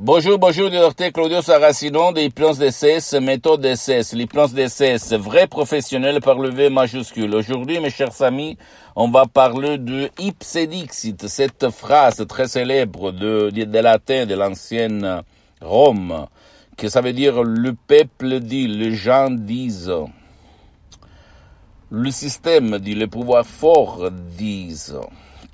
Bonjour, bonjour, docteur Claudio Saracino de Hypnose DCS, méthode DCS, l'hypnose DCS, vrai professionnel par le V majuscule. Aujourd'hui, mes chers amis, on va parler de ipsedixit, cette phrase très célèbre de, de latin de l'ancienne Rome, que ça veut dire le peuple dit, les gens disent, le système dit, le pouvoir fort disent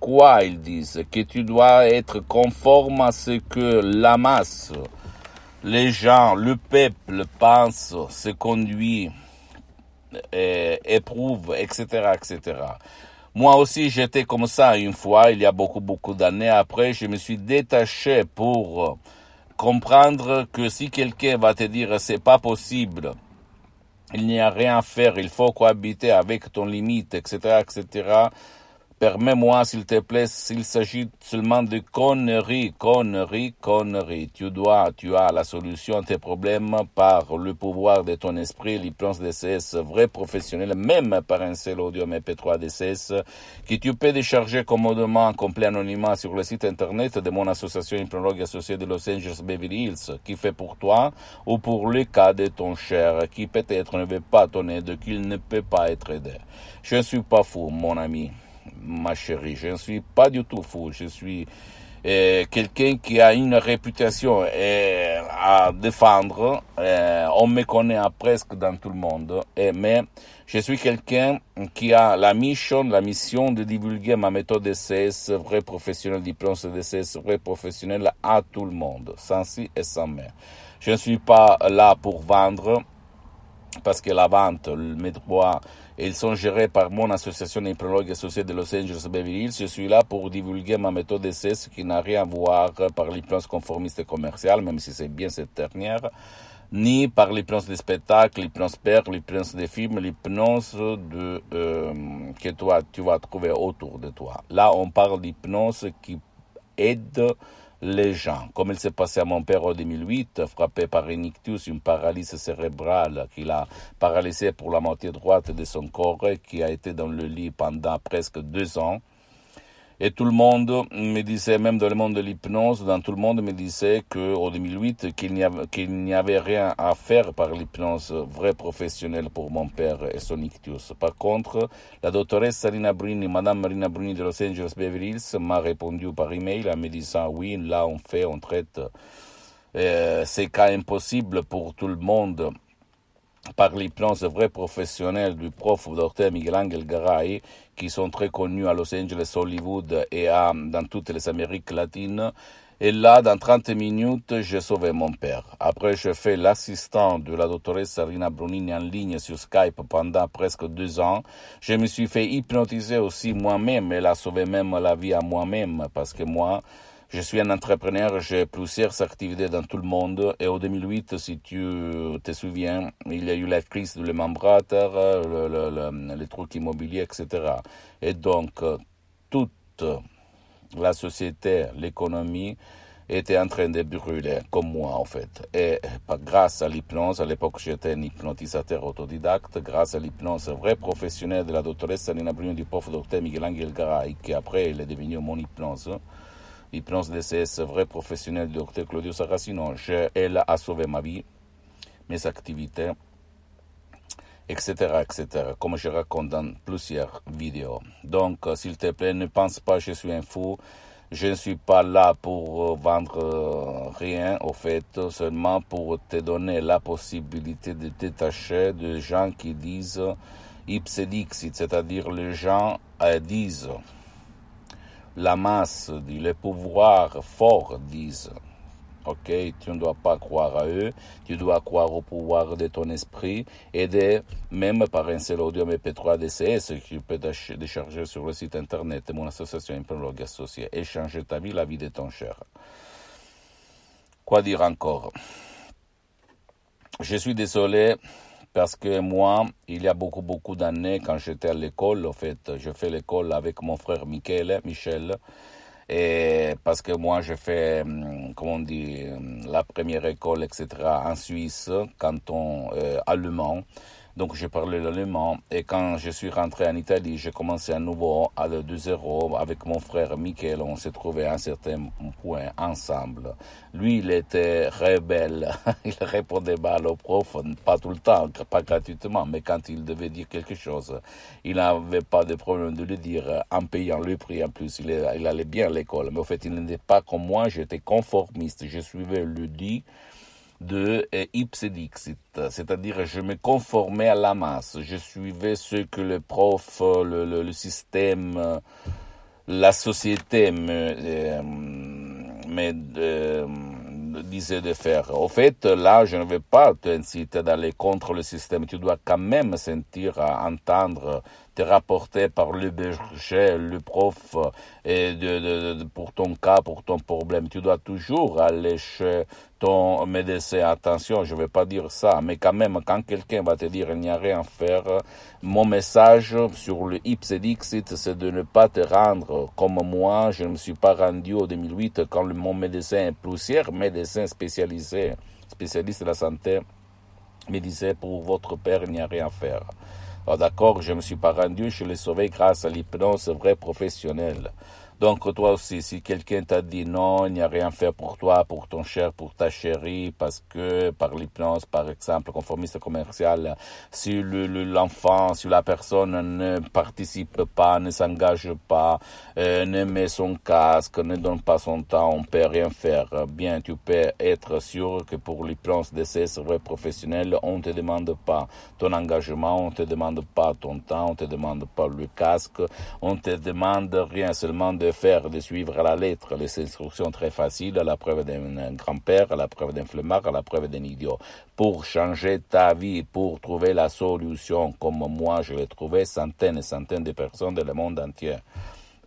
quoi ils disent? Que tu dois être conforme à ce que la masse, les gens, le peuple pense, se conduit, éprouve, etc., etc. Moi aussi, j'étais comme ça une fois, il y a beaucoup, beaucoup d'années. Après, je me suis détaché pour comprendre que si quelqu'un va te dire c'est pas possible, il n'y a rien à faire, il faut cohabiter avec ton limite, etc., etc., Permets-moi, s'il te plaît, s'il s'agit seulement de conneries, conneries, conneries. Tu dois, tu as la solution à tes problèmes par le pouvoir de ton esprit, l'hypnose DCS, vrai professionnel, même par un seul audio MP3 DCS, que tu peux décharger commodément en complet anonymat sur le site internet de mon association hypnologue associée de Los Angeles Beverly Hills, qui fait pour toi ou pour le cas de ton cher, qui peut-être ne veut pas ton aide, qu'il ne peut pas être aidé. Je ne suis pas fou, mon ami ma chérie. Je ne suis pas du tout fou. Je suis euh, quelqu'un qui a une réputation euh, à défendre. Euh, on me connaît presque dans tout le monde. Mais je suis quelqu'un qui a la mission, la mission de divulguer ma méthode DCS, vrai professionnel diplôme DCS, vrai professionnel à tout le monde, sans si et sans mais. Je ne suis pas là pour vendre parce que la vente, mes droits, ils sont gérés par mon association hypnologue associée de Los Angeles Beverly Hills. Je suis là pour divulguer ma méthode d'essai, ce qui n'a rien à voir par l'hypnose conformiste commerciale, même si c'est bien cette dernière, ni par l'hypnose des spectacles, l'hypnose père, l'hypnose des films, l'hypnose de, euh, que tu vas trouver autour de toi. Là, on parle d'hypnose qui aide les gens, comme il s'est passé à mon père en 2008, frappé par un ictus, une paralysie cérébrale qui l'a paralysé pour la moitié droite de son corps, qui a été dans le lit pendant presque deux ans. Et tout le monde me disait, même dans le monde de l'hypnose, dans tout le monde me disait qu'en 2008, qu'il n'y avait, rien à faire par l'hypnose vraie professionnelle pour mon père et son ictus. Par contre, la doctoresse Rina Bruni, madame Marina Bruni de Los Angeles Beverly Hills, m'a répondu par email en me disant, oui, là, on fait, on traite euh, ces cas impossibles pour tout le monde par l'hypnose vrais professionnels du prof docteur Miguel Angel Garay, qui sont très connus à Los Angeles, Hollywood et à, dans toutes les Amériques latines. Et là, dans 30 minutes, j'ai sauvé mon père. Après, je fais l'assistant de la doctoresse Sarina Brunini en ligne sur Skype pendant presque deux ans. Je me suis fait hypnotiser aussi moi-même. Elle a sauvé même la vie à moi-même parce que moi, je suis un entrepreneur, j'ai plusieurs activités dans tout le monde. Et en 2008, si tu te souviens, il y a eu la crise de Lehman Brothers, le, le, les trucs immobiliers, etc. Et donc, toute la société, l'économie, était en train de brûler, comme moi en fait. Et grâce à l'hypnose, à l'époque j'étais un hypnotisateur autodidacte, grâce à l'hypnose vrai professionnel de la doctoresse Salina Bruno du prof docteur Miguel Angel Garay, qui après il est devenu mon hypnose, l'hypnose DCS vrai professionnel docteur Claudio Saracino, elle a sauvé ma vie, mes activités, etc., etc., comme je raconte dans plusieurs vidéos. Donc, s'il te plaît, ne pense pas que je suis un fou. Je ne suis pas là pour vendre rien, au fait, seulement pour te donner la possibilité de détacher de gens qui disent ipsedixit, c'est-à-dire les gens disent la masse dit, le pouvoir fort disent. Ok, tu ne dois pas croire à eux, tu dois croire au pouvoir de ton esprit et de, même par un seul audio MP3 DCS que tu peux décharger sur le site internet de mon association Imprologue Associée et changer ta vie, la vie de ton cher. Quoi dire encore? Je suis désolé parce que moi, il y a beaucoup, beaucoup d'années, quand j'étais à l'école, en fait, je fais l'école avec mon frère Michel, Michel, et parce que moi, je fais, hum, comment on dit, hum, la première école, etc., en Suisse, canton euh, allemand. Donc, je parlais l'allemand. Et quand je suis rentré en Italie, j'ai commencé à nouveau à 2-0 avec mon frère Michel. On s'est trouvé à un certain point ensemble. Lui, il était rebelle. il répondait mal au prof, pas tout le temps, pas gratuitement, mais quand il devait dire quelque chose, il n'avait pas de problème de le dire en payant le prix. En plus, il, il allait bien à l'école. Mais au fait, il n'était pas comme moi. J'étais conformiste. Je suivais le dit de ipsedixit, c'est-à-dire je me conformais à la masse, je suivais ce que le prof, le, système, la société me, euh, euh, disait de faire. Au fait, là, je ne vais pas t'inciter d'aller contre le système, tu dois quand même sentir, entendre rapporté par le berger, le prof, et de, de, pour ton cas, pour ton problème. Tu dois toujours aller chez ton médecin. Attention, je ne vais pas dire ça, mais quand même, quand quelqu'un va te dire il n'y a rien à faire, mon message sur le Ipsedixit, c'est de ne pas te rendre comme moi. Je ne me suis pas rendu au 2008 quand mon médecin, plusieurs médecins spécialisés, spécialistes de la santé, me disait pour votre père, il n'y a rien à faire. Oh, d'accord, je ne me suis pas rendu, je l'ai sauvé grâce à l'hypnose vraie professionnelle. Donc toi aussi, si quelqu'un t'a dit non, il n'y a rien à faire pour toi, pour ton cher, pour ta chérie, parce que par l'hypnose, par exemple, conformiste commercial, si l'enfant, si la personne ne participe pas, ne s'engage pas, euh, ne met son casque, ne donne pas son temps, on peut rien faire. Bien, tu peux être sûr que pour l'hypnose d'essai vrai professionnel, on ne te demande pas ton engagement, on ne te demande pas ton temps, on ne te demande pas le casque, on te demande rien seulement de faire, de suivre à la lettre les instructions très faciles, à la preuve d'un grand-père, à la preuve d'un flemmard, à la preuve d'un idiot. Pour changer ta vie, pour trouver la solution comme moi je l'ai trouvé, centaines et centaines de personnes dans le monde entier.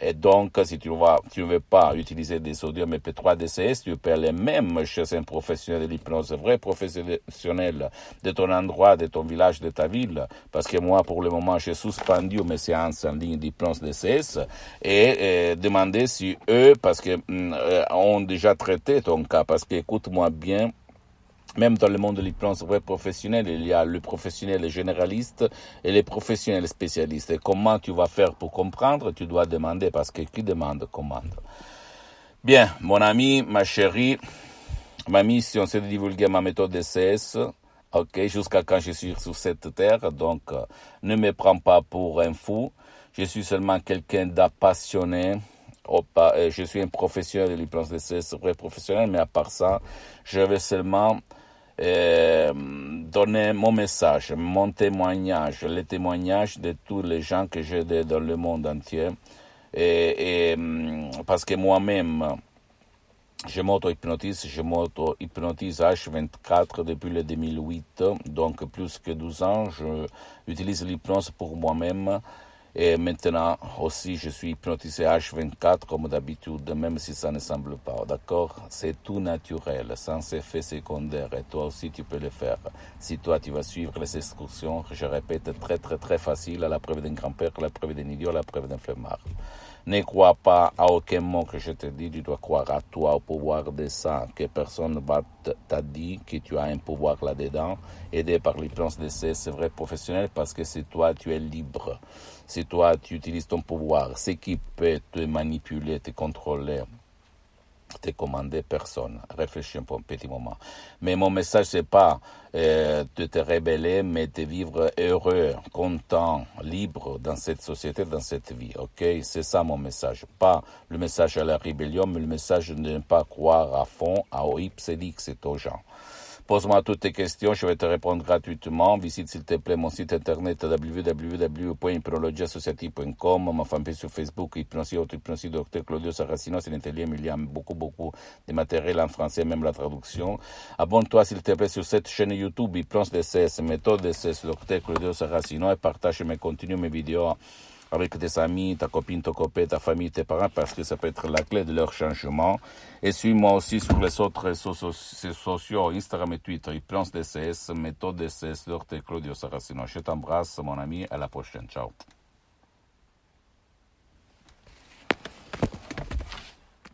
Et donc, si tu ne veux pas utiliser des sodium MP3 DCS, tu peux aller même chez un professionnel de l'hypnose, vrai professionnel de ton endroit, de ton village, de ta ville. Parce que moi, pour le moment, j'ai suspendu mes séances en ligne d'hypnose DCS et, demander si eux, parce que mm, euh, ont déjà traité ton cas, parce que écoute-moi bien, même dans le monde de l'hypnose vrai professionnel, il y a le professionnel généraliste et les professionnels spécialistes. Et comment tu vas faire pour comprendre? Tu dois demander parce que qui demande commande. Bien, mon ami, ma chérie, ma mission c'est de divulguer ma méthode DCS, ok, jusqu'à quand je suis sur cette terre. Donc, ne me prends pas pour un fou. Je suis seulement quelqu'un d'appassionné euh, je suis un professionnel de l'hypnose DCS, vrai professionnel, mais à part ça, je vais seulement euh, donner mon message, mon témoignage, les témoignages de tous les gens que j'ai dans le monde entier. Hum, parce que moi-même, je m'auto-hypnotise, je m'auto-hypnotise H24 depuis le 2008, donc plus que 12 ans. J'utilise l'hypnose pour moi-même et maintenant aussi, je suis hypnotisé H24 comme d'habitude, même si ça ne semble pas. D'accord? C'est tout naturel, sans effet secondaire. Et toi aussi, tu peux le faire. Si toi, tu vas suivre les instructions, je répète, très très très facile, à la preuve d'un grand-père, à la preuve d'un idiot, à la preuve d'un flemmard. Ne crois pas à aucun mot que je te dis, tu dois croire à toi, au pouvoir de ça, que personne va t'a dit que tu as un pouvoir là-dedans, aidé par l'hypnose de ces, c'est vrai professionnel, parce que c'est toi, tu es libre. C'est toi, tu utilises ton pouvoir. Ce qui peut te manipuler, te contrôler, te commander personne. Réfléchis un, un petit moment. Mais mon message, c'est pas euh, de te rébeller, mais de vivre heureux, content, libre dans cette société, dans cette vie. Ok, c'est ça mon message. Pas le message à la rébellion, mais le message de ne pas croire à fond à OIPSELIX et aux gens. Pose-moi toutes tes questions, je vais te répondre gratuitement. Visite s'il te plaît mon site internet www.hypnologieassociative.com, ma fanpage sur Facebook, Hypnosie, autre Hypnosie, Dr Claudio Saracino, c'est l'intérieur, il y a beaucoup, beaucoup de matériel en français, même la traduction. Abonne-toi s'il te plaît sur cette chaîne YouTube, Hypnose DCS, méthode DCS, Dr Claudio Saracino, et partage mes contenus, mes vidéos avec tes amis, ta copine, ton copain, ta famille, tes parents, parce que ça peut être la clé de leur changement. Et suis-moi aussi sur les autres réseaux sociaux, Instagram et Twitter, Hypnose DCS, méthode DCS, Dr Claudio Saracino. Je t'embrasse, mon ami, à la prochaine. Ciao.